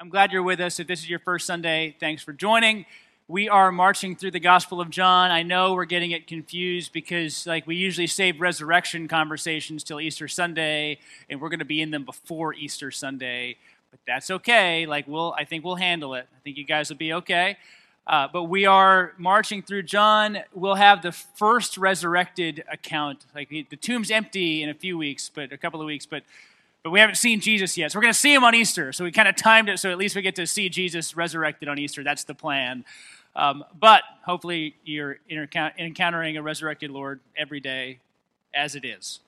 I'm glad you're with us. If this is your first Sunday, thanks for joining. We are marching through the Gospel of John. I know we're getting it confused because, like, we usually save resurrection conversations till Easter Sunday, and we're going to be in them before Easter Sunday. But that's okay. Like, we'll, I think we'll handle it. I think you guys will be okay. Uh, but we are marching through John. We'll have the first resurrected account. Like, the tomb's empty in a few weeks, but a couple of weeks, but but we haven't seen Jesus yet. So we're going to see him on Easter. So we kind of timed it so at least we get to see Jesus resurrected on Easter. That's the plan. Um, but hopefully you're encountering a resurrected Lord every day as it is.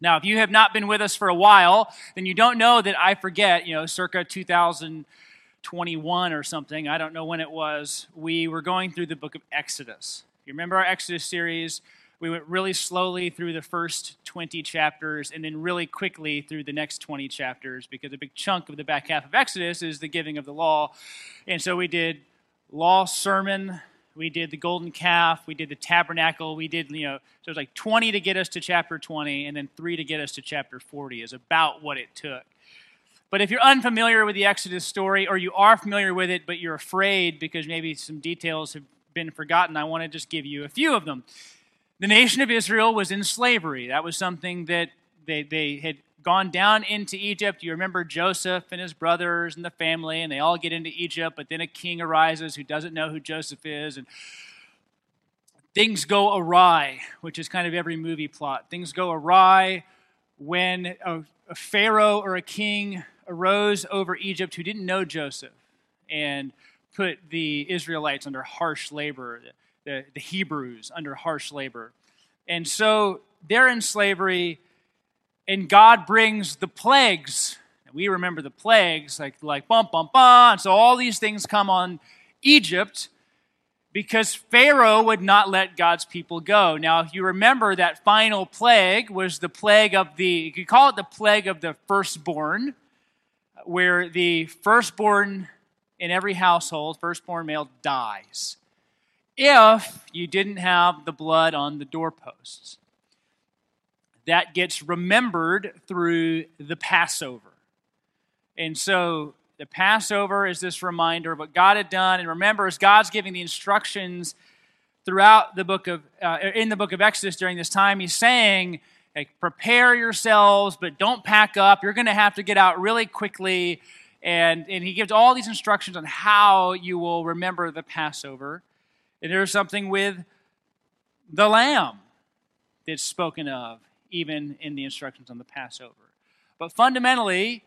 Now, if you have not been with us for a while, then you don't know that I forget, you know, circa 2021 or something, I don't know when it was, we were going through the book of Exodus. You remember our Exodus series? We went really slowly through the first 20 chapters and then really quickly through the next 20 chapters because a big chunk of the back half of Exodus is the giving of the law. And so we did law sermon, we did the golden calf, we did the tabernacle, we did, you know, so it was like 20 to get us to chapter 20 and then 3 to get us to chapter 40 is about what it took. But if you're unfamiliar with the Exodus story or you are familiar with it but you're afraid because maybe some details have been forgotten, I want to just give you a few of them. The nation of Israel was in slavery. That was something that they, they had gone down into Egypt. You remember Joseph and his brothers and the family, and they all get into Egypt, but then a king arises who doesn't know who Joseph is, and things go awry, which is kind of every movie plot. Things go awry when a, a pharaoh or a king arose over Egypt who didn't know Joseph and put the Israelites under harsh labor the, the Hebrews under harsh labor. And so they're in slavery, and God brings the plagues. We remember the plagues, like, like bum, bum, bum. So all these things come on Egypt because Pharaoh would not let God's people go. Now, if you remember, that final plague was the plague of the, you could call it the plague of the firstborn, where the firstborn in every household, firstborn male, dies if you didn't have the blood on the doorposts. That gets remembered through the Passover. And so the Passover is this reminder of what God had done. And remember, as God's giving the instructions throughout the book of, uh, in the book of Exodus during this time, He's saying, prepare yourselves, but don't pack up. You're going to have to get out really quickly. And, and He gives all these instructions on how you will remember the Passover. And there's something with the lamb that's spoken of, even in the instructions on the Passover. But fundamentally,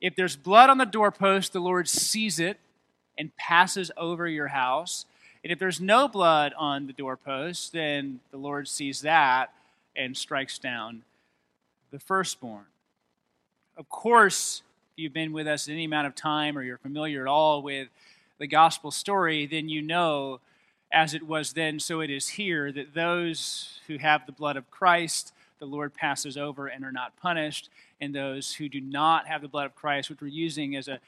if there's blood on the doorpost, the Lord sees it and passes over your house. And if there's no blood on the doorpost, then the Lord sees that and strikes down the firstborn. Of course, if you've been with us any amount of time or you're familiar at all with the gospel story, then you know as it was then, so it is here, that those who have the blood of Christ, the Lord passes over and are not punished, and those who do not have the blood of Christ, which we're using as a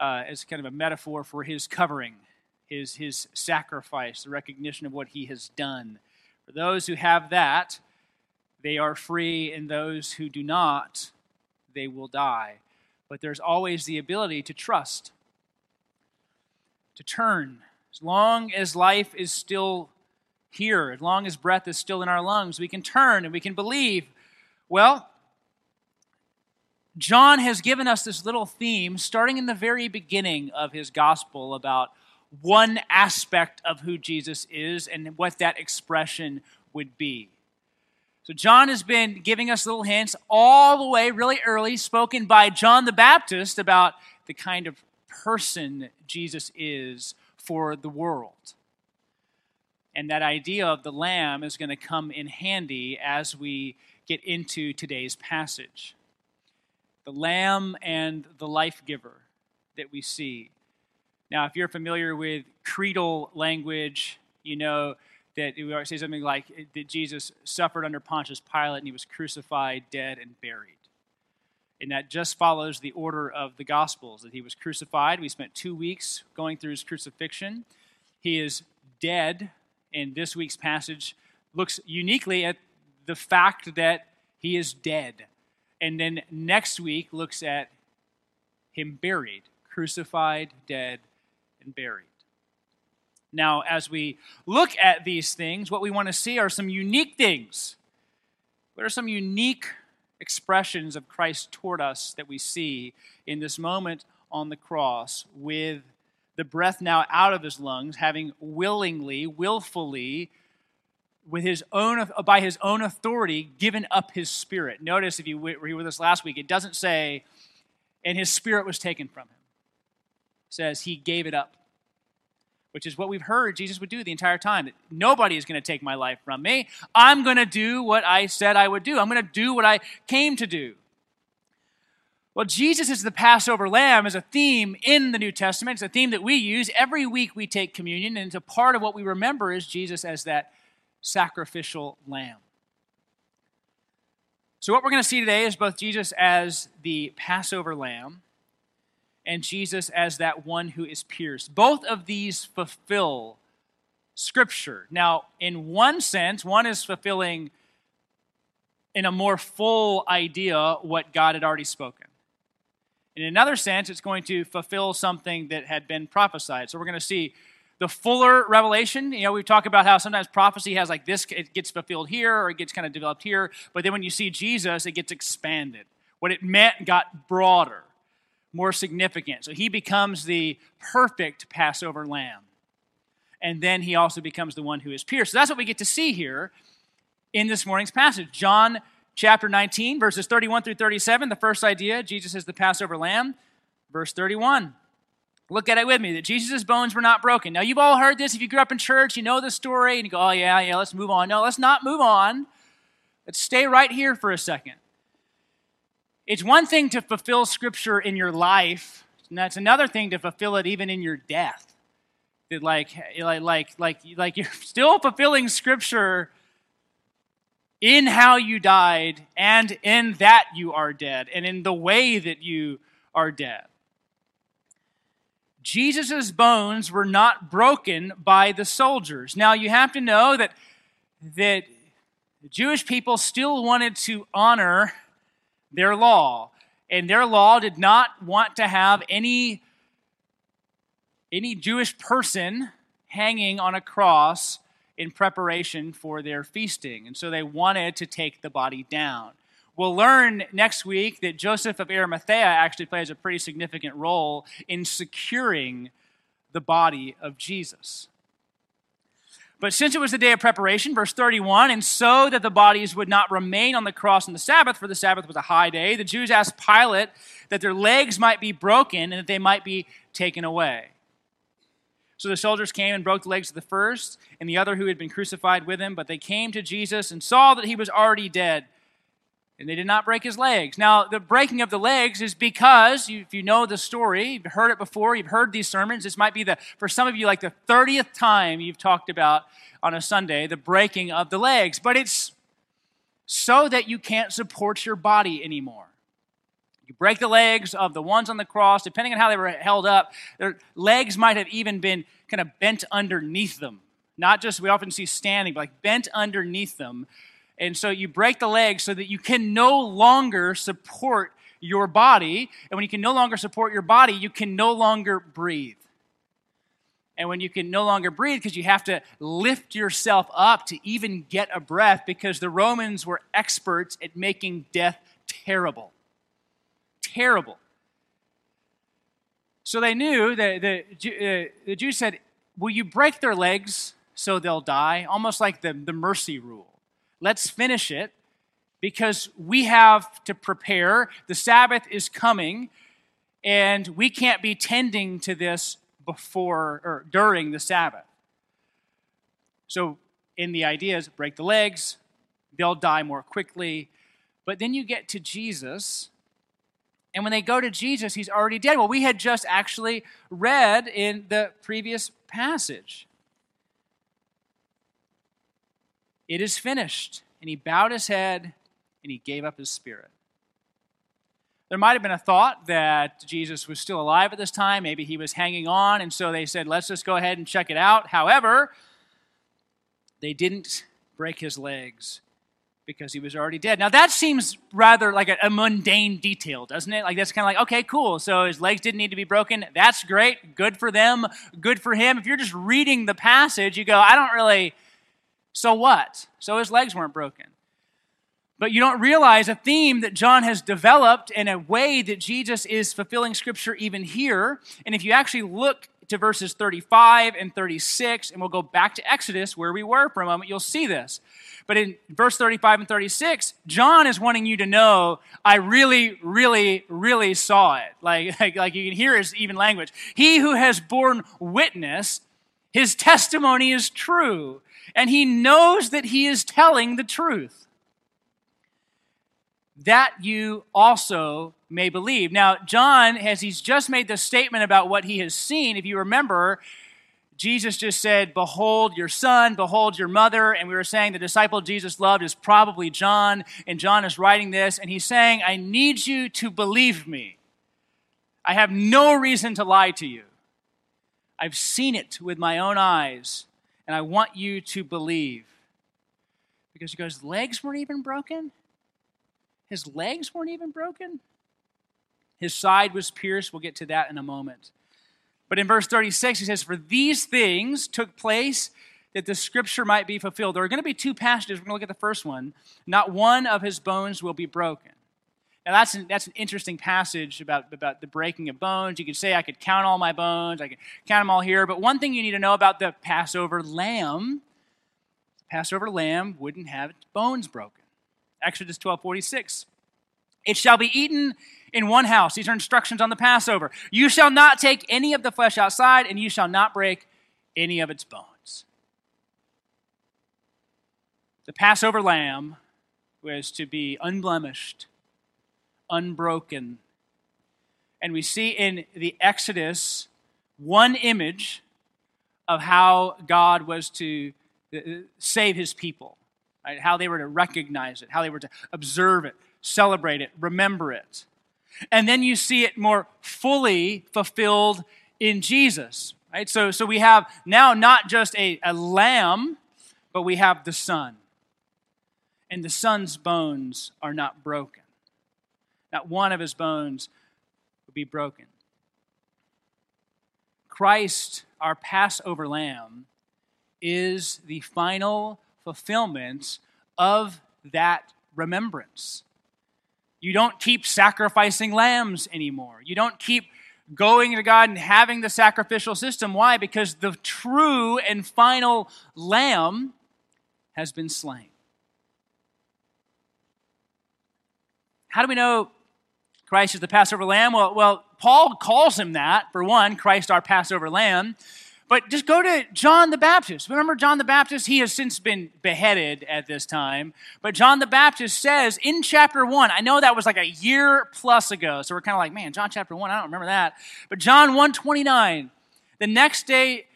uh, as kind of a metaphor for his covering, his his sacrifice, the recognition of what he has done. For those who have that, they are free, and those who do not, they will die. But there's always the ability to trust, to turn as long as life is still here, as long as breath is still in our lungs, we can turn and we can believe. Well, John has given us this little theme starting in the very beginning of his gospel about one aspect of who Jesus is and what that expression would be. So, John has been giving us little hints all the way, really early, spoken by John the Baptist about the kind of person Jesus is for the world. And that idea of the lamb is going to come in handy as we get into today's passage. The lamb and the life giver that we see. Now, if you're familiar with creedal language, you know that we always say something like that Jesus suffered under Pontius Pilate and he was crucified, dead, and buried. And that just follows the order of the Gospels that he was crucified. We spent two weeks going through his crucifixion. He is dead, and this week's passage looks uniquely at the fact that he is dead. And then next week looks at him buried, crucified, dead, and buried. Now, as we look at these things, what we want to see are some unique things. What are some unique expressions of Christ toward us that we see in this moment on the cross with the breath now out of his lungs, having willingly, willfully, with his own by his own authority given up his spirit. Notice if you were with us last week, it doesn't say, and his spirit was taken from him. It says he gave it up which is what we've heard Jesus would do the entire time. That nobody is going to take my life from me. I'm going to do what I said I would do. I'm going to do what I came to do. Well, Jesus is the Passover lamb is a theme in the New Testament. It's a theme that we use. Every week we take communion, and it's a part of what we remember is Jesus as that sacrificial lamb. So, what we're going to see today is both Jesus as the Passover lamb and Jesus as that one who is pierced. Both of these fulfill Scripture. Now, in one sense, one is fulfilling in a more full idea what God had already spoken. In another sense, it's going to fulfill something that had been prophesied. So we're going to see the fuller revelation. You know, we talk about how sometimes prophecy has like this, it gets fulfilled here or it gets kind of developed here. But then when you see Jesus, it gets expanded. What it meant got broader more significant. So he becomes the perfect Passover lamb. And then he also becomes the one who is pierced. So that's what we get to see here in this morning's passage. John chapter 19, verses 31 through 37. The first idea Jesus is the Passover lamb. Verse 31. Look at it with me that Jesus' bones were not broken. Now, you've all heard this. If you grew up in church, you know the story, and you go, oh, yeah, yeah, let's move on. No, let's not move on. Let's stay right here for a second. It's one thing to fulfill Scripture in your life, and that's another thing to fulfill it even in your death. That like, like, like, like, like you're still fulfilling Scripture in how you died, and in that you are dead, and in the way that you are dead. Jesus' bones were not broken by the soldiers. Now, you have to know that, that the Jewish people still wanted to honor their law. And their law did not want to have any, any Jewish person hanging on a cross in preparation for their feasting. And so they wanted to take the body down. We'll learn next week that Joseph of Arimathea actually plays a pretty significant role in securing the body of Jesus. But since it was the day of preparation, verse 31, and so that the bodies would not remain on the cross on the Sabbath, for the Sabbath was a high day, the Jews asked Pilate that their legs might be broken and that they might be taken away. So the soldiers came and broke the legs of the first and the other who had been crucified with him, but they came to Jesus and saw that he was already dead and they did not break his legs. Now, the breaking of the legs is because, if you know the story, you've heard it before, you've heard these sermons. This might be the, for some of you, like the 30th time you've talked about on a Sunday, the breaking of the legs. But it's so that you can't support your body anymore. You break the legs of the ones on the cross, depending on how they were held up, their legs might have even been kind of bent underneath them. Not just, we often see standing, but like bent underneath them and so you break the leg so that you can no longer support your body. And when you can no longer support your body, you can no longer breathe. And when you can no longer breathe, because you have to lift yourself up to even get a breath, because the Romans were experts at making death terrible. Terrible. So they knew that the, uh, the Jews said, Will you break their legs so they'll die? Almost like the, the mercy rule. Let's finish it because we have to prepare. The Sabbath is coming, and we can't be tending to this before or during the Sabbath. So, in the ideas, break the legs, they'll die more quickly. But then you get to Jesus, and when they go to Jesus, he's already dead. Well, we had just actually read in the previous passage It is finished. And he bowed his head and he gave up his spirit. There might have been a thought that Jesus was still alive at this time. Maybe he was hanging on, and so they said, let's just go ahead and check it out. However, they didn't break his legs because he was already dead. Now, that seems rather like a, a mundane detail, doesn't it? Like, that's kind of like, okay, cool. So his legs didn't need to be broken. That's great. Good for them. Good for him. If you're just reading the passage, you go, I don't really, so what? So his legs weren't broken. But you don't realize a theme that John has developed in a way that Jesus is fulfilling scripture even here. And if you actually look to verses 35 and 36, and we'll go back to Exodus where we were for a moment, you'll see this. But in verse 35 and 36, John is wanting you to know, I really, really, really saw it. Like, like, like you can hear his even language. He who has borne witness, his testimony is true, and he knows that he is telling the truth that you also may believe. Now, John, as he's just made the statement about what he has seen, if you remember, Jesus just said, Behold your son, behold your mother. And we were saying the disciple Jesus loved is probably John. And John is writing this, and he's saying, I need you to believe me. I have no reason to lie to you. I've seen it with my own eyes, and I want you to believe. Because he goes, Legs weren't even broken? His legs weren't even broken. His side was pierced. We'll get to that in a moment. But in verse 36, he says, For these things took place that the scripture might be fulfilled. There are going to be two passages. We're going to look at the first one. Not one of his bones will be broken. Now, that's an, that's an interesting passage about, about the breaking of bones. You could say, I could count all my bones, I could count them all here. But one thing you need to know about the Passover lamb the Passover lamb wouldn't have its bones broken. Exodus 12 46. It shall be eaten in one house. These are instructions on the Passover. You shall not take any of the flesh outside, and you shall not break any of its bones. The Passover lamb was to be unblemished, unbroken. And we see in the Exodus one image of how God was to uh, save his people right? how they were to recognize it, how they were to observe it, celebrate it, remember it. And then you see it more fully fulfilled in Jesus. Right? So, so we have now not just a, a lamb, but we have the Son. And the Son's bones are not broken. Not one of his bones would be broken. Christ, our Passover lamb, is the final fulfillment of that remembrance. You don't keep sacrificing lambs anymore. You don't keep going to God and having the sacrificial system. Why? Because the true and final lamb has been slain. How do we know Christ is the Passover lamb? Well, well, Paul calls him that, for one, Christ our Passover lamb. But just go to John the Baptist. Remember John the Baptist? He has since been beheaded at this time. But John the Baptist says in chapter 1, I know that was like a year plus ago, so we're kind of like, man, John chapter 1, I don't remember that. But John 129, the next day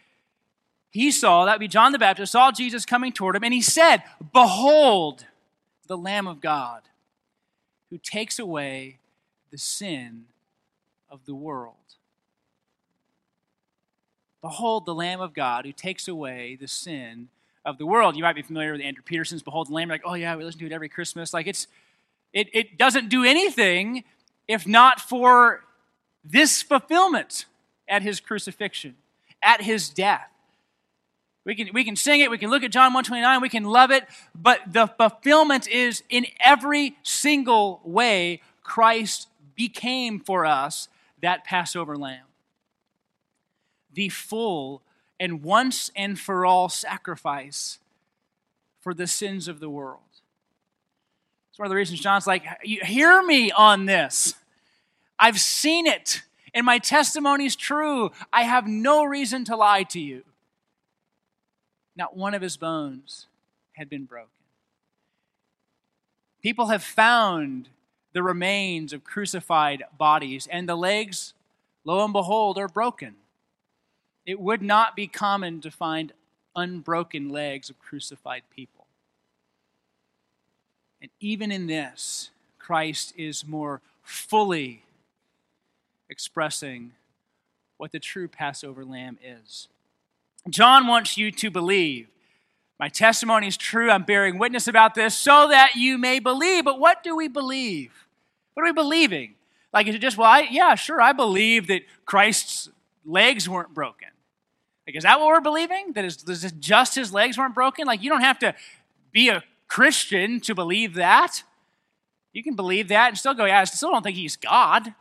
he saw, that would be John the Baptist, saw Jesus coming toward him, and he said, Behold, the Lamb of God who takes away the sin of the world. Behold the Lamb of God who takes away the sin of the world. You might be familiar with Andrew Peterson's Behold the Lamb. Like, oh yeah, we listen to it every Christmas. Like it's it, it doesn't do anything if not for this fulfillment at his crucifixion, at his death. We can, we can sing it, we can look at John 129, we can love it, but the fulfillment is in every single way Christ became for us that Passover lamb the full and once and for all sacrifice for the sins of the world. It's one of the reasons John's like, Hear me on this. I've seen it, and my testimony is true. I have no reason to lie to you. Not one of his bones had been broken. People have found the remains of crucified bodies, and the legs, lo and behold, are broken. It would not be common to find unbroken legs of crucified people. And even in this, Christ is more fully expressing what the true Passover lamb is. John wants you to believe My testimony is true. I'm bearing witness about this so that you may believe. But what do we believe? What are we believing? Like, is it just, well, I, yeah, sure, I believe that Christ's legs weren't broken. Like, is that what we're believing? That is, is just his legs weren't broken? Like, you don't have to be a Christian to believe that. You can believe that and still go, yeah, I still don't think he's God.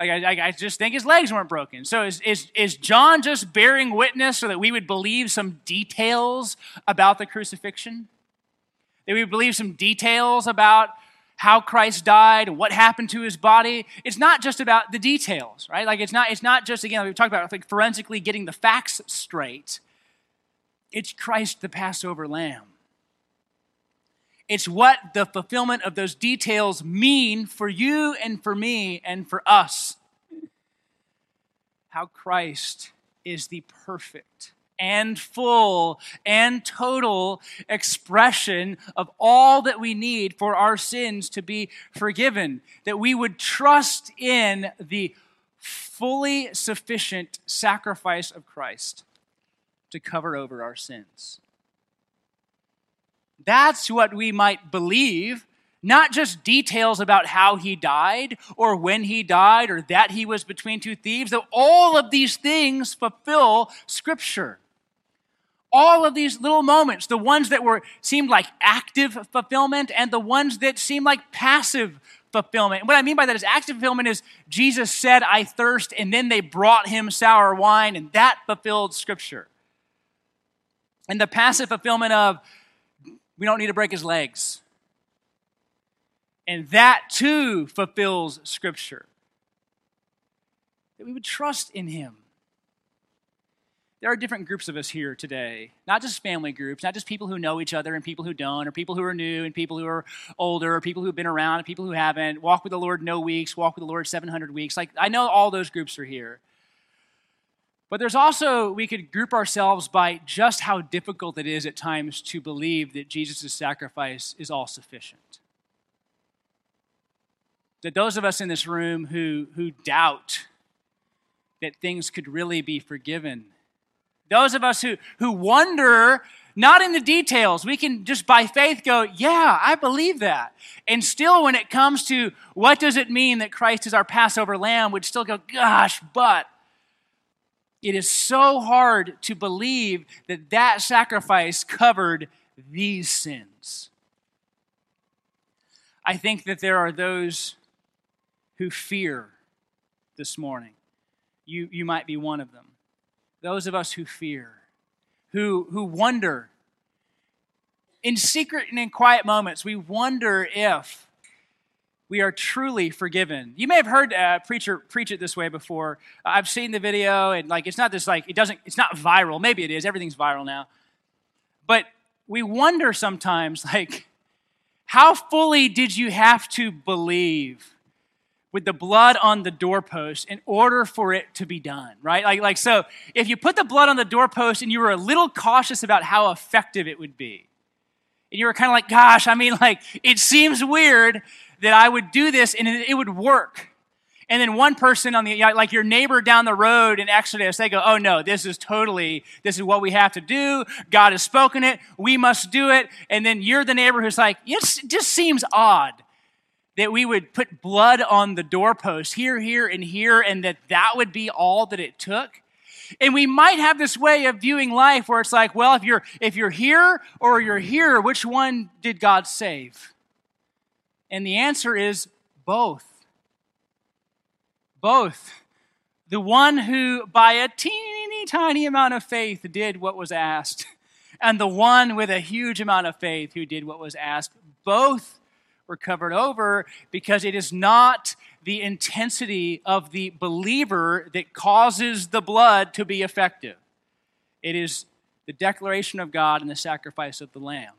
Like, I, I just think his legs weren't broken. So is, is, is John just bearing witness so that we would believe some details about the crucifixion? That we believe some details about how Christ died, what happened to his body. It's not just about the details, right? Like it's not, it's not just, again, we've talked about like forensically getting the facts straight. It's Christ the Passover lamb. It's what the fulfillment of those details mean for you and for me and for us. How Christ is the perfect and full and total expression of all that we need for our sins to be forgiven. That we would trust in the fully sufficient sacrifice of Christ to cover over our sins. That's what we might believe, not just details about how he died or when he died or that he was between two thieves, though all of these things fulfill Scripture. All of these little moments, the ones that were seemed like active fulfillment and the ones that seemed like passive fulfillment. What I mean by that is active fulfillment is Jesus said, I thirst, and then they brought him sour wine, and that fulfilled Scripture. And the passive fulfillment of we don't need to break his legs. And that too fulfills Scripture. That we would trust in him. There are different groups of us here today, not just family groups, not just people who know each other and people who don't, or people who are new and people who are older, or people who've been around and people who haven't. Walk with the Lord no weeks, walk with the Lord 700 weeks. Like, I know all those groups are here. But there's also, we could group ourselves by just how difficult it is at times to believe that Jesus' sacrifice is all sufficient. That those of us in this room who, who doubt that things could really be forgiven, those of us who, who wonder, not in the details, we can just by faith go, yeah, I believe that. And still, when it comes to what does it mean that Christ is our Passover lamb, we'd still go, gosh, but it is so hard to believe that that sacrifice covered these sins. I think that there are those who fear this morning. You, you might be one of them. Those of us who fear, who, who wonder. In secret and in quiet moments, we wonder if we are truly forgiven. You may have heard a preacher preach it this way before. Uh, I've seen the video, and like it's not this like it doesn't. It's not viral. Maybe it is. Everything's viral now. But we wonder sometimes, like, how fully did you have to believe with the blood on the doorpost in order for it to be done, right? Like, like so, if you put the blood on the doorpost and you were a little cautious about how effective it would be, and you were kind of like, gosh, I mean, like, it seems weird that I would do this and it would work. And then one person on the, like your neighbor down the road in Exodus, they go, oh no, this is totally, this is what we have to do. God has spoken it. We must do it. And then you're the neighbor who's like, it just seems odd that we would put blood on the doorpost here, here, and here, and that that would be all that it took. And we might have this way of viewing life where it's like, well, if you're if you're here or you're here, which one did God save? And the answer is both. Both. The one who, by a teeny tiny amount of faith, did what was asked, and the one with a huge amount of faith who did what was asked, both were covered over because it is not the intensity of the believer that causes the blood to be effective. It is the declaration of God and the sacrifice of the Lamb.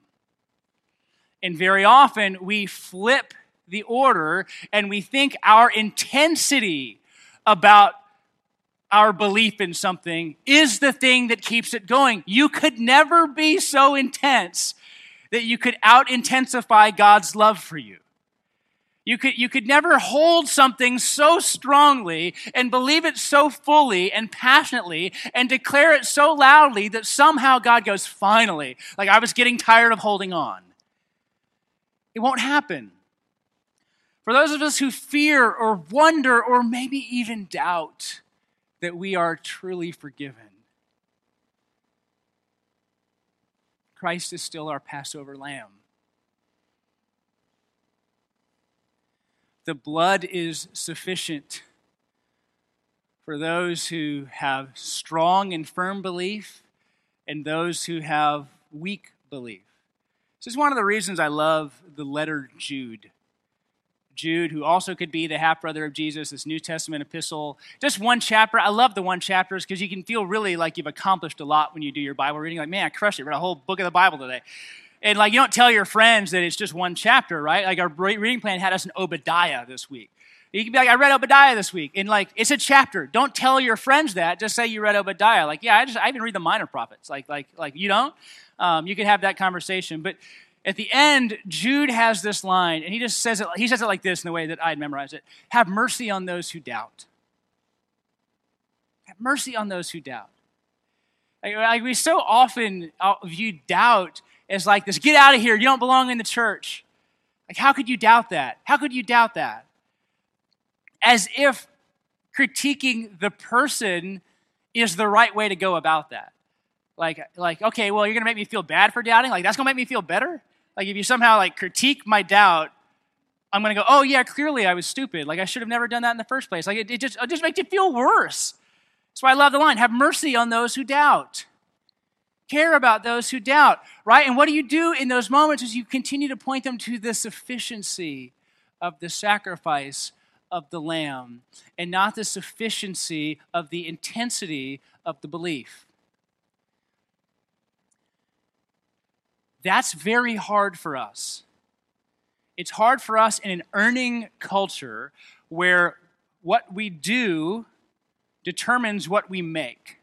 And very often we flip the order and we think our intensity about our belief in something is the thing that keeps it going. You could never be so intense that you could out intensify God's love for you. You could, you could never hold something so strongly and believe it so fully and passionately and declare it so loudly that somehow God goes, finally. Like I was getting tired of holding on. It won't happen. For those of us who fear or wonder or maybe even doubt that we are truly forgiven, Christ is still our Passover lamb. The blood is sufficient for those who have strong and firm belief and those who have weak belief. This is one of the reasons I love the letter Jude. Jude, who also could be the half brother of Jesus, this New Testament epistle. Just one chapter. I love the one chapters because you can feel really like you've accomplished a lot when you do your Bible reading. Like, man, I crushed it. I read a whole book of the Bible today. And like, you don't tell your friends that it's just one chapter, right? Like, our reading plan had us in Obadiah this week. You can be like, I read Obadiah this week. And like, it's a chapter. Don't tell your friends that. Just say you read Obadiah. Like, yeah, I just, I even read the minor prophets. Like, like, like you don't. Um, you can have that conversation. But at the end, Jude has this line, and he just says it, he says it like this in the way that I'd memorized it Have mercy on those who doubt. Have mercy on those who doubt. Like, we so often uh, view doubt as like this get out of here, you don't belong in the church. Like, how could you doubt that? How could you doubt that? As if critiquing the person is the right way to go about that. Like, like okay, well, you're to make me feel bad for doubting? Like, that's to make me feel better? Like if you somehow like critique my doubt, I'm to go, oh yeah, clearly I was stupid. Like I should have never done that in the first place. Like it, it just it just makes you feel worse. That's why I love the line: "Have mercy on those who doubt." Care about those who doubt, right? And what do you do in those moments is you continue to point them to the sufficiency of the sacrifice of the lamb and not the sufficiency of the intensity of the belief. That's very hard for us. It's hard for us in an earning culture where what we do determines what we make.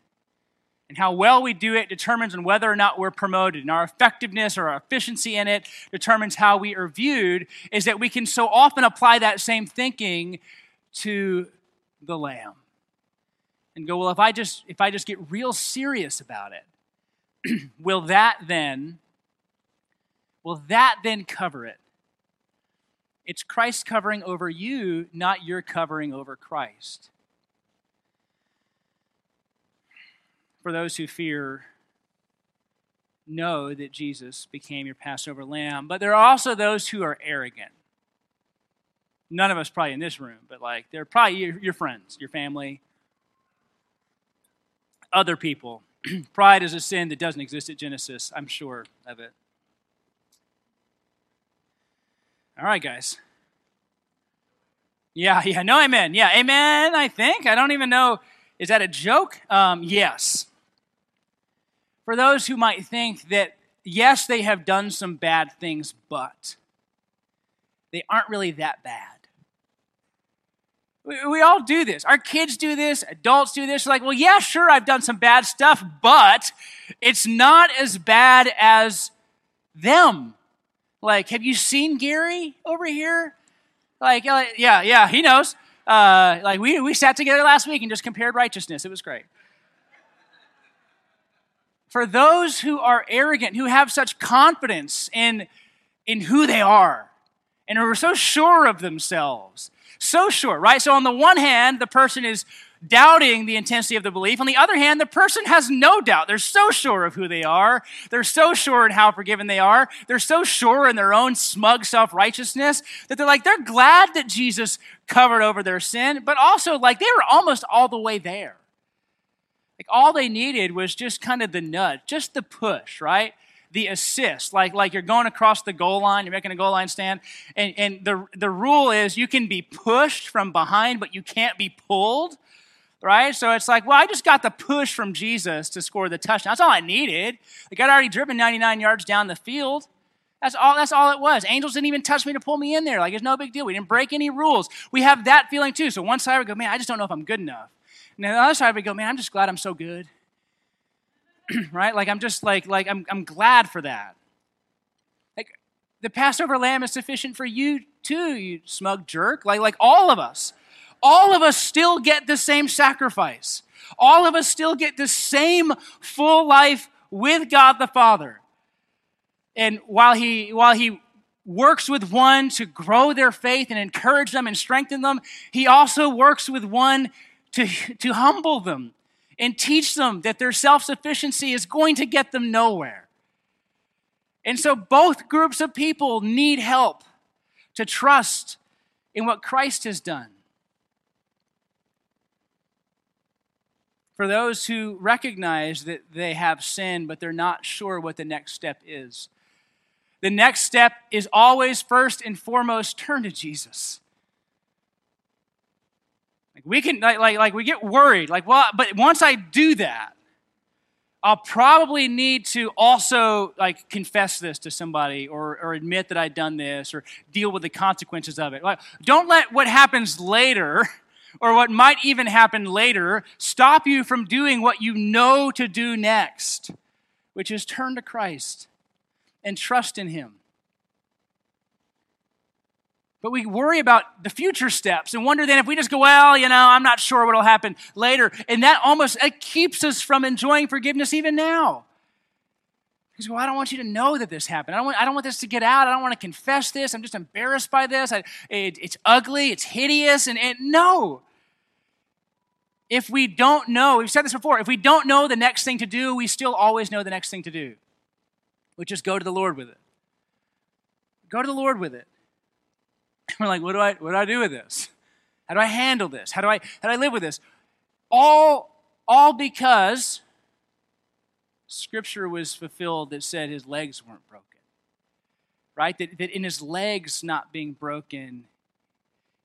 And how well we do it determines on whether or not we're promoted. And our effectiveness or our efficiency in it determines how we are viewed, is that we can so often apply that same thinking to the lamb. And go, well, if I just if I just get real serious about it, will that then Will that then cover it? It's Christ covering over you, not your covering over Christ. For those who fear, know that Jesus became your Passover lamb. But there are also those who are arrogant. None of us probably in this room, but like they're probably your, your friends, your family, other people. Pride is a sin that doesn't exist at Genesis. I'm sure of it. All right, guys. Yeah, yeah, no amen. Yeah, amen, I think. I don't even know. Is that a joke? Um, yes. For those who might think that, yes, they have done some bad things, but they aren't really that bad. We, all do this. Our kids do this, adults do this. We're like, well, yeah, sure, I've done some bad stuff, but it's not as bad as them. Like, have you seen Gary over here? Like, yeah, yeah, he knows. Uh, like, we, we sat together last week and just compared righteousness. It was great. For those who are arrogant, who have such confidence in, in who they are, and who are so sure of themselves, so sure, right? So, on the one hand, the person is doubting the intensity of the belief. On the other hand, the person has no doubt. They're so sure of who they are. They're so sure in how forgiven they are. They're so sure in their own smug self righteousness that they're like, they're glad that Jesus covered over their sin, but also like they were almost all the way there. Like all they needed was just kind of the nudge, just the push, right? The assist, like like you're going across the goal line, you're making a goal line stand, and, and the the rule is you can be pushed from behind, but you can't be pulled right? So it's like, well, I just got the push from Jesus to score the touchdown. That's all I needed. Like I'd already driven 99 yards down the field. That's all, that's all it was. Angels didn't even touch me to pull me in there. Like it's no big deal. We didn't break any rules. We have that feeling too. So one side would go, man, I just don't know if I'm good enough. And the other side would go, man, I'm just glad I'm so good. right? Like I'm just like, like I'm, I'm glad for that. Like the Passover lamb is sufficient for you too, you smug jerk. Like, like all of us. All of us still get the same sacrifice. All of us still get the same full life with God the Father. And while he, while he works with one to grow their faith and encourage them and strengthen them, he also works with one to, to humble them and teach them that their self sufficiency is going to get them nowhere. And so both groups of people need help to trust in what Christ has done. For those who recognize that they have sinned, but they're not sure what the next step is, the next step is always first and foremost turn to Jesus. Like we can like, like, like we get worried, like, well, but once I do that, I'll probably need to also like confess this to somebody or, or admit that I've done this or deal with the consequences of it. Like, don't let what happens later or what might even happen later stop you from doing what you know to do next, which is turn to Christ and trust in Him. But we worry about the future steps and wonder then if we just go, well, you know, I'm not sure what'll happen later. And that almost it keeps us from enjoying forgiveness even now. Because well, I don't want you to know that this happened. I don't, want, I don't want this to get out. I don't want to confess this. I'm just embarrassed by this. I, it, it's ugly. It's hideous. And, and no. If we don't know, we've said this before, if we don't know the next thing to do, we still always know the next thing to do, which is go to the Lord with it. Go to the Lord with it. We're like, what do I what do I do with this? How do I handle this? How do I how do I live with this? All all because scripture was fulfilled that said his legs weren't broken. Right? That, that in his legs not being broken,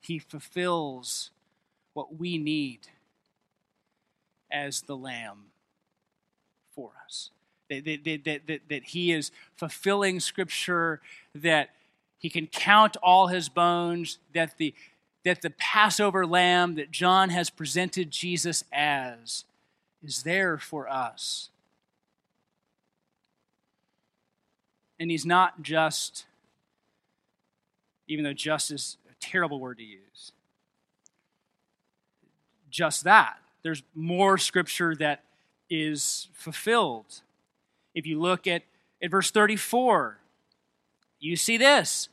he fulfills what we need as the lamb for us. That, that, that, that, that he is fulfilling scripture that he can count all his bones, that the, that the Passover lamb that John has presented Jesus as is there for us. And he's not just, even though just is a terrible word to use, just that. There's more scripture that is fulfilled. If you look at, at verse 34, you see this.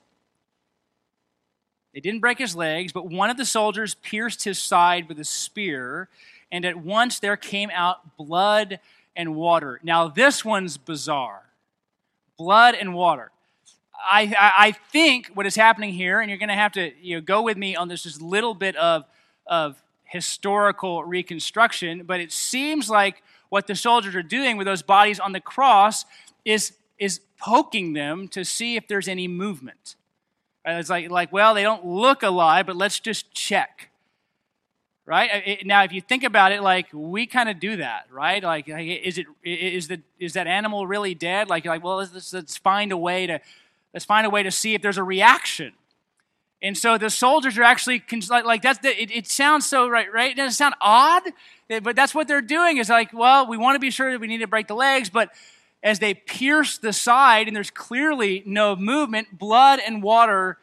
They didn't break his legs, but one of the soldiers pierced his side with a spear, and at once there came out blood and water. Now, this one's bizarre blood and water. I, I, think what is happening here, and you're going to have to you know, go with me on this just little bit of, of historical reconstruction, but it seems like what the soldiers are doing with those bodies on the cross is, is poking them to see if there's any movement. It's like, like, well, they don't look alive, but let's just check. Right? It, now, if you think about it, like we kind of do that, right? Like, is it is the is that animal really dead? Like, like, well, let's, let's find a way to let's find a way to see if there's a reaction. And so the soldiers are actually like, like that's the, it, it sounds so right, right? It doesn't sound odd, eh, but that's what they're doing. Is like, well, we want to be sure that we need to break the legs, but as they pierce the side and there's clearly no movement, blood and water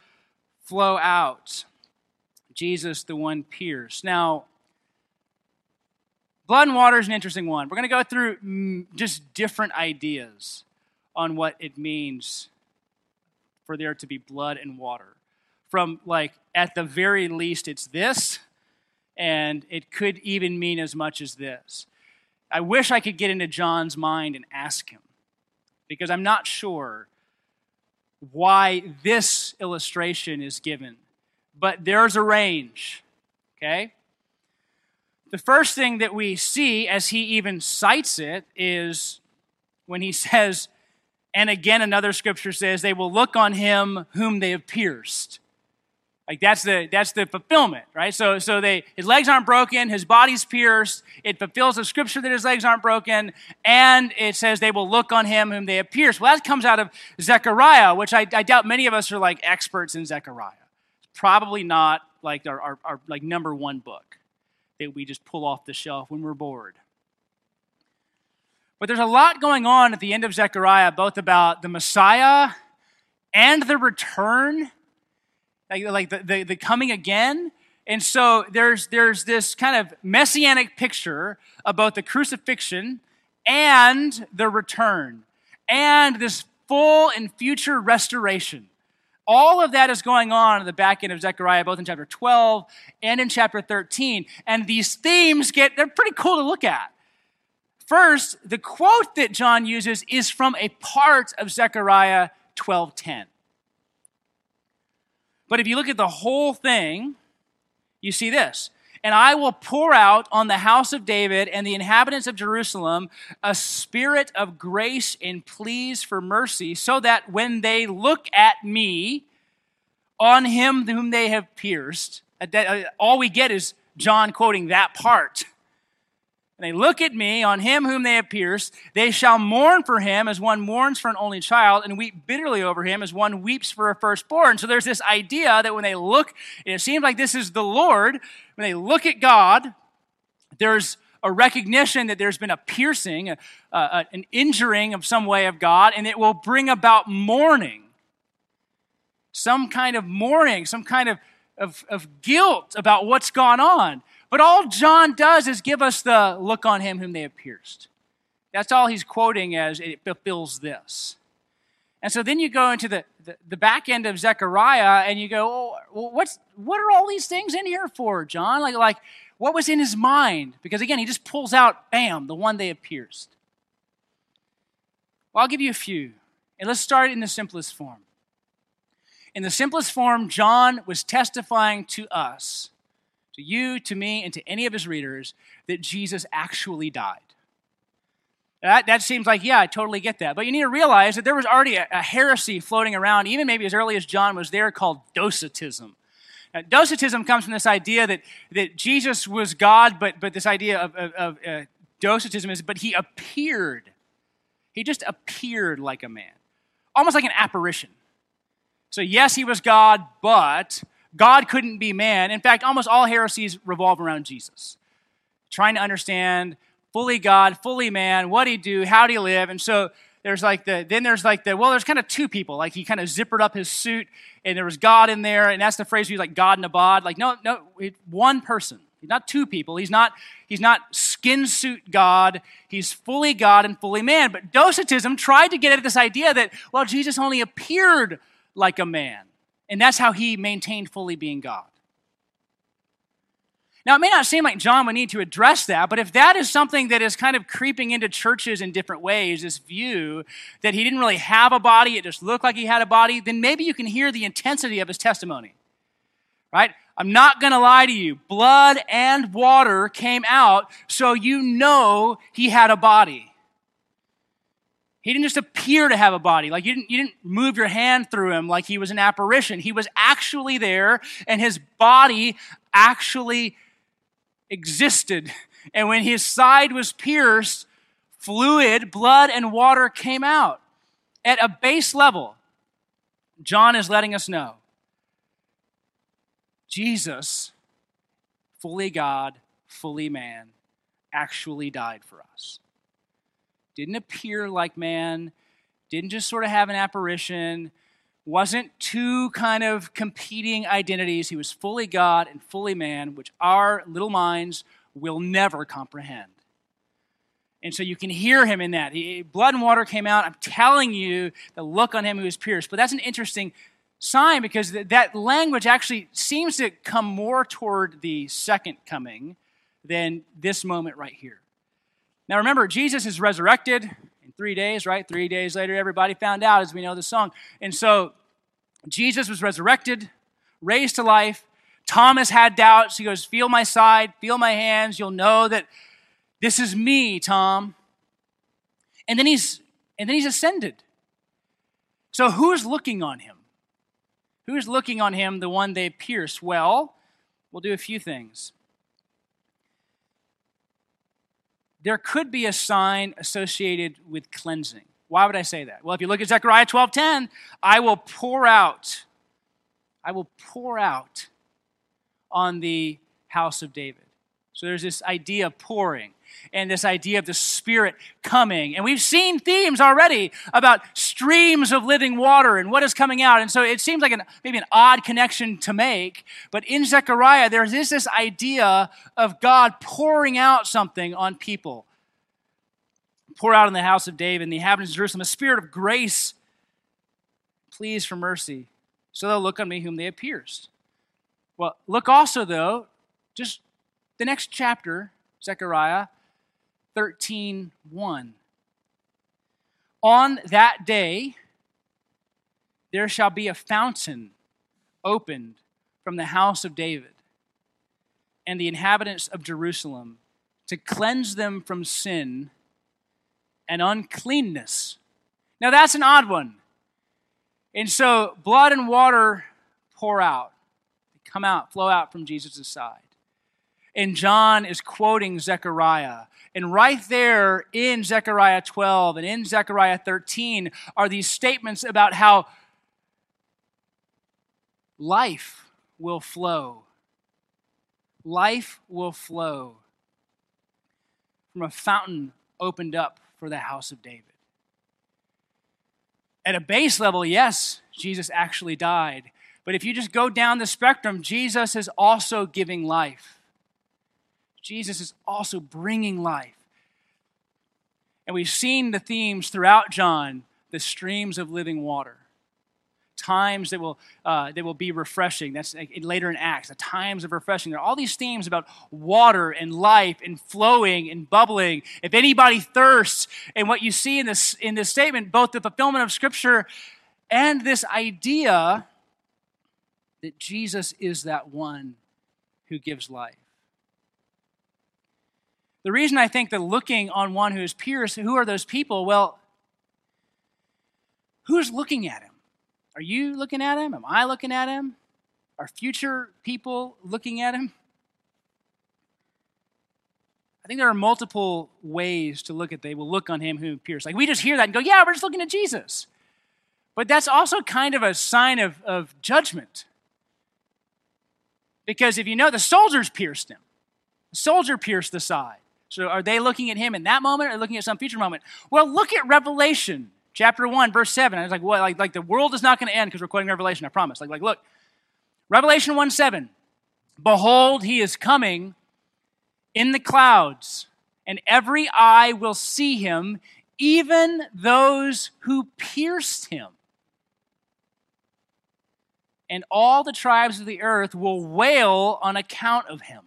flow out. Jesus, the one pierced. Now, blood and water is an interesting one. We're going to go through just different ideas on what it means for there to be blood and water. From like, at the very least, it's this, and it could even mean as much as this. I wish I could get into John's mind and ask him because I'm not sure why this illustration is given, but there's a range, okay? The first thing that we see as he even cites it is when he says, and again another scripture says, they will look on him whom they have pierced. Like that's the that's the fulfillment, right? So so they his legs aren't broken, his body's pierced. It fulfills the scripture that his legs aren't broken, and it says they will look on him whom they have pierced. Well, that comes out of Zechariah, which I, I doubt many of us are like experts in Zechariah. It's probably not like our, our, our like number one book that we just pull off the shelf when we're bored. But there's a lot going on at the end of Zechariah, both about the Messiah and the return, like, like the, the, the coming again. And so there's, there's this kind of messianic picture about the crucifixion and the return and this full and future restoration. All of that is going on in the back end of Zechariah, both in chapter 12 and in chapter 13. And these themes get, they're pretty cool to look at. First, the quote that John uses is from a part of Zechariah 12:10. But if you look at the whole thing, you see this. And I will pour out on the house of David and the inhabitants of Jerusalem a spirit of grace and pleas for mercy, so that when they look at me, on him whom they have pierced, uh, all we get is John quoting that part. And they look at me, on him whom they have pierced. They shall mourn for him as one mourns for an only child, and weep bitterly over him as one weeps for a firstborn. So there's this idea that when they look, it seems like this is the Lord, when they look at God, there's a recognition that there's been a piercing, a, a, an injuring of some way of God, and it will bring about mourning. Some kind of mourning, some kind of, of, of guilt about what's gone on. But all John does is give us the look on him whom they have pierced. That's all he's quoting as it fulfills this. And so then you go into the, the, the back end of Zechariah and you go, oh, what's, what are all these things in here for, John? Like, like, what was in his mind? Because again, he just pulls out, bam, the one they have pierced. Well, I'll give you a few. And let's start in the simplest form. In the simplest form, John was testifying to us to you, to me, and to any of his readers that Jesus actually died. That, that seems like, yeah, I totally get that. But you need to realize that there was already a, a heresy floating around, even maybe as early as John was there, called Docetism. Now, Docetism comes from this idea that, that Jesus was God, but, but this idea of, of, of uh, Docetism is, but he appeared. He just appeared like a man, almost like an apparition. So, yes, he was God, but God couldn't be man. In fact, almost all heresies revolve around Jesus. Trying to understand fully God, fully man, what he do, how he live. And so there's like the, then there's like the, well, there's kind of two people. Like he kind of zippered up his suit and there was God in there. And that's the phrase he's like God in a bod. Like, no, no, one person. He's not two people. He's not, he's not skin suit God. He's fully God and fully man. But Docetism tried to get at this idea that, well, Jesus only appeared like a man. And that's how he maintained fully being God. Now, it may not seem like John would need to address that, but if that is something that is kind of creeping into churches in different ways, this view that he didn't really have a body, it just looked like he had a body, then maybe you can hear the intensity of his testimony. Right? I'm not going to lie to you. Blood and water came out, so you know he had a body. He didn't just appear to have a body. Like you didn't, you didn't move your hand through him like he was an apparition. He was actually there and his body actually existed. And when his side was pierced, fluid, blood, and water came out. At a base level, John is letting us know Jesus, fully God, fully man, actually died for us didn't appear like man, didn't just sort of have an apparition, wasn't two kind of competing identities. He was fully God and fully man, which our little minds will never comprehend. And so you can hear him in that. He, blood and water came out. I'm telling you the look on him who was pierced. But that's an interesting sign because that language actually seems to come more toward the second coming than this moment right here. Now remember, Jesus is resurrected in three days, right? Three days later, everybody found out, as we know the song. And so Jesus was resurrected, raised to life. Thomas had doubts. He goes, Feel my side, feel my hands. You'll know that this is me, Tom. And then he's and then he's ascended. So who's looking on him? Who's looking on him, the one they pierce? Well, we'll do a few things. There could be a sign associated with cleansing. Why would I say that? Well, if you look at Zechariah 12:10, I will pour out, I will pour out on the house of David. So there's this idea of pouring. And this idea of the Spirit coming. And we've seen themes already about streams of living water and what is coming out. And so it seems like an, maybe an odd connection to make. But in Zechariah, there is this idea of God pouring out something on people. Pour out in the house of David and the inhabitants of Jerusalem a spirit of grace, pleas for mercy. So they'll look on me whom they have pierced. Well, look also, though, just the next chapter, Zechariah 13 1. On that day, there shall be a fountain opened from the house of David and the inhabitants of Jerusalem to cleanse them from sin and uncleanness. Now, that's an odd one. And so, blood and water pour out, come out, flow out from Jesus' side and John is quoting Zechariah. And right there in Zechariah 12 and in Zechariah 13 are these statements about how life will flow. Life will flow from a fountain opened up for the house of David. At a base level, yes, Jesus actually died. But if you just go down the spectrum, Jesus is also giving life. Jesus is also bringing life. And we've seen the themes throughout John the streams of living water. Times that will, uh, that will be refreshing. That's later in Acts, the times of refreshing. There are all these themes about water and life and flowing and bubbling. If anybody thirsts, and what you see in this, in this statement, both the fulfillment of Scripture and this idea that Jesus is that one who gives life. The reason I think that looking on one who is pierced, who are those people? Well, who's looking at him? Are you looking at him? Am I looking at him? Are future people looking at him? I think there are multiple ways to look at they will look on him who pierced. Like we just hear that and go, yeah, we're just looking at Jesus. But that's also kind of a sign of, of judgment. Because if you know the soldiers pierced him, the soldier pierced the side. So are they looking at him in that moment or looking at some future moment? Well, look at Revelation chapter 1, verse 7. I was like, what? Like, like the world is not going to end because we're quoting Revelation, I promise. Like, like, look. Revelation 1 7. Behold, he is coming in the clouds, and every eye will see him, even those who pierced him. And all the tribes of the earth will wail on account of him.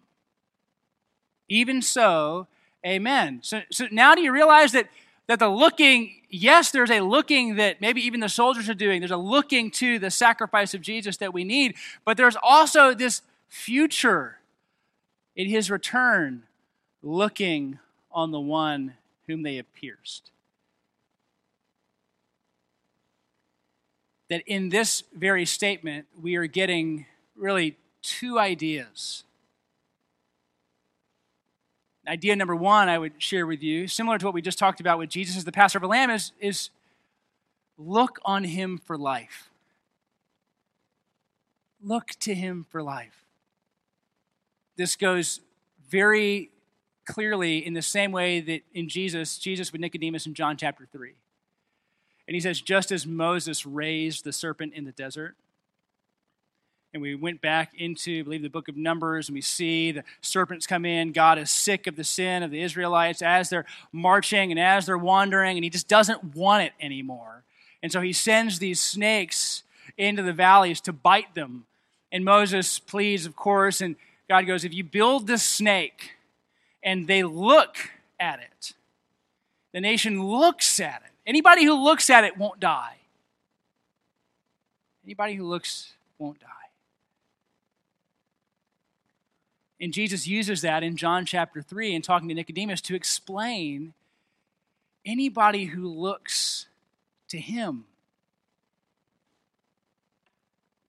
Even so, amen. So, so now do you realize that, that the looking, yes, there's a looking that maybe even the soldiers are doing. There's a looking to the sacrifice of Jesus that we need, but there's also this future in his return looking on the one whom they have pierced. That in this very statement, we are getting really two ideas idea number one I would share with you, similar to what we just talked about with Jesus as the Passover lamb, is, is look on him for life. Look to him for life. This goes very clearly in the same way that in Jesus, Jesus with Nicodemus in John chapter 3. And he says, just as Moses raised the serpent in the desert, and we went back into, I believe, the book of Numbers, and we see the serpents come in. God is sick of the sin of the Israelites as they're marching and as they're wandering, and he just doesn't want it anymore. And so he sends these snakes into the valleys to bite them. And Moses pleads, of course, and God goes, If you build this snake and they look at it, the nation looks at it. Anybody who looks at it won't die. Anybody who looks won't die. And Jesus uses that in John chapter 3 in talking to Nicodemus to explain anybody who looks to him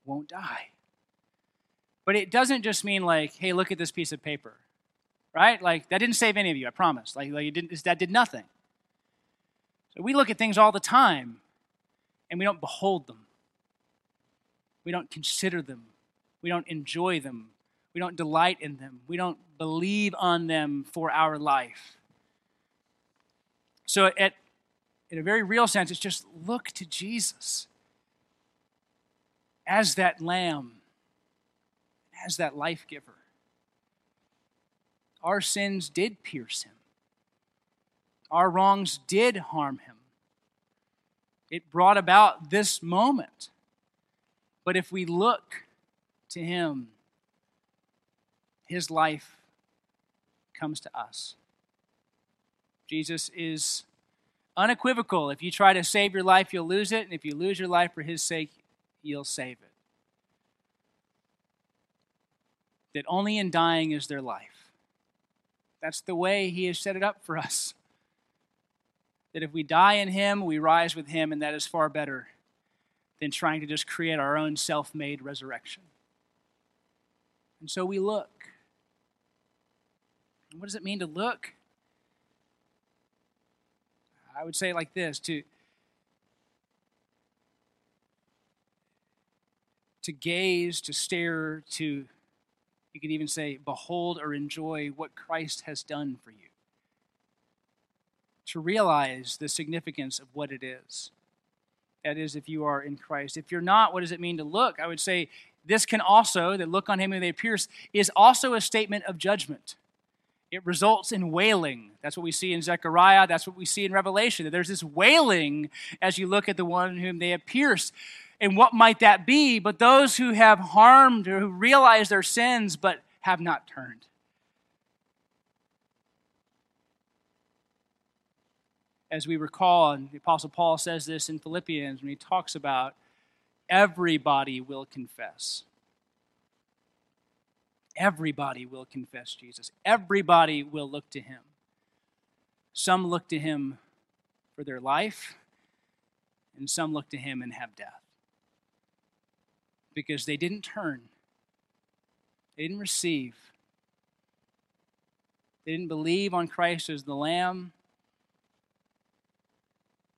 won't die. But it doesn't just mean like, hey, look at this piece of paper, right? Like, that didn't save any of you, I promise. Like, like that did nothing. So we look at things all the time and we don't behold them, we don't consider them, we don't enjoy them, we don't delight in them. We don't believe on them for our life. So, at, in a very real sense, it's just look to Jesus as that lamb, as that life giver. Our sins did pierce him, our wrongs did harm him. It brought about this moment. But if we look to him, his life comes to us. Jesus is unequivocal. If you try to save your life, you'll lose it. And if you lose your life for his sake, you'll save it. That only in dying is there life. That's the way he has set it up for us. That if we die in him, we rise with him, and that is far better than trying to just create our own self made resurrection. And so we look. What does it mean to look? I would say like this to to gaze, to stare, to you could even say behold or enjoy what Christ has done for you. To realize the significance of what it is. That is, if you are in Christ. If you're not, what does it mean to look? I would say this can also, that look on him who they pierce, is also a statement of judgment it results in wailing. That's what we see in Zechariah. That's what we see in Revelation. That there's this wailing as you look at the one whom they have pierced. And what might that be? But those who have harmed or who realize their sins but have not turned. As we recall, and the Apostle Paul says this in Philippians when he talks about everybody will confess. Everybody will confess Jesus. Everybody will look to him. Some look to him for their life, and some look to him and have death. Because they didn't turn, they didn't receive, they didn't believe on Christ as the Lamb,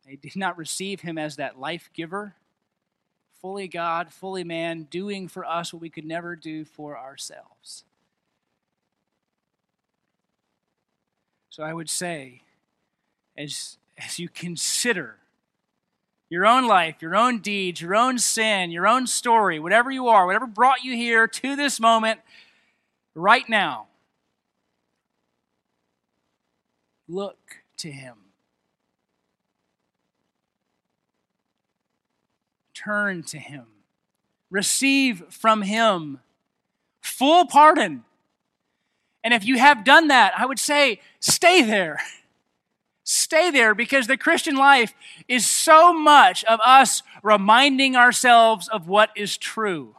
they did not receive him as that life giver fully God, fully man, doing for us what we could never do for ourselves. So I would say, as, as you consider your own life, your own deeds, your own sin, your own story, whatever you are, whatever brought you here to this moment, right now, look to Him. Turn to Him, receive from Him full pardon. And if you have done that, I would say stay there. Stay there because the Christian life is so much of us reminding ourselves of what is true.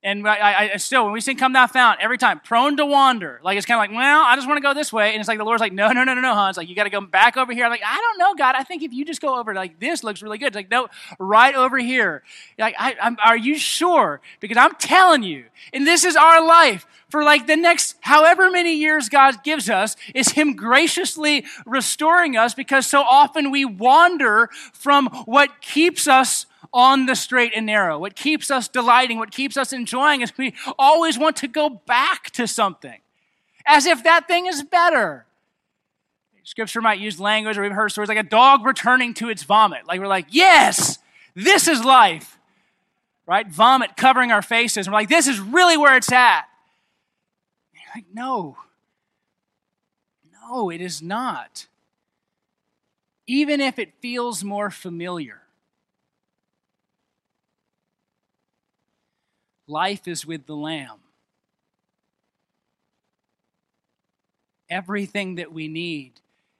And I, I, still, when we sing "Come Thou Fount," every time prone to wander, like it's kind of like, well, I just want to go this way, and it's like the Lord's like, no, no, no, no, no, Hans, like you got to go back over here. I'm like, I don't know, God. I think if you just go over, like this looks really good. It's like, no, right over here. Like, I, I'm, are you sure? Because I'm telling you, and this is our life for like the next however many years God gives us, is Him graciously restoring us because so often we wander from what keeps us on the straight and narrow. What keeps us delighting, what keeps us enjoying is we always want to go back to something as if that thing is better. Scripture might use language, or we've heard stories like a dog returning to its vomit. Like we're like, yes, this is life, right? Vomit covering our faces. We're like, this is really where it's at. You're like, no, no, it is not. Even if it feels more familiar. Life is with the Lamb. Everything that we need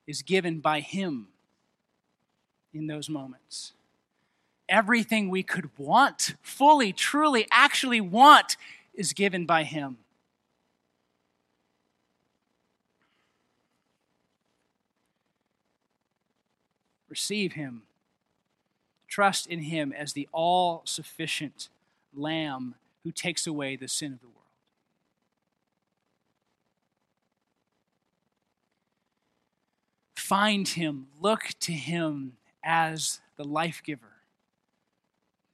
is given by Him in those moments. Everything we could want, fully, truly, actually want, is given by Him. Receive Him. Trust in Him as the all sufficient Lamb who takes away the sin of the world. Find him, look to him as the life giver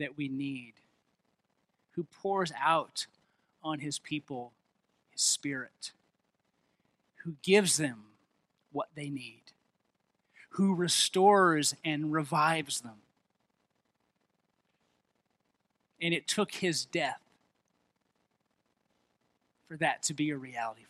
that we need, who pours out on his people his spirit, who gives them what they need. who restores and revives them. And it took his death for that to be a reality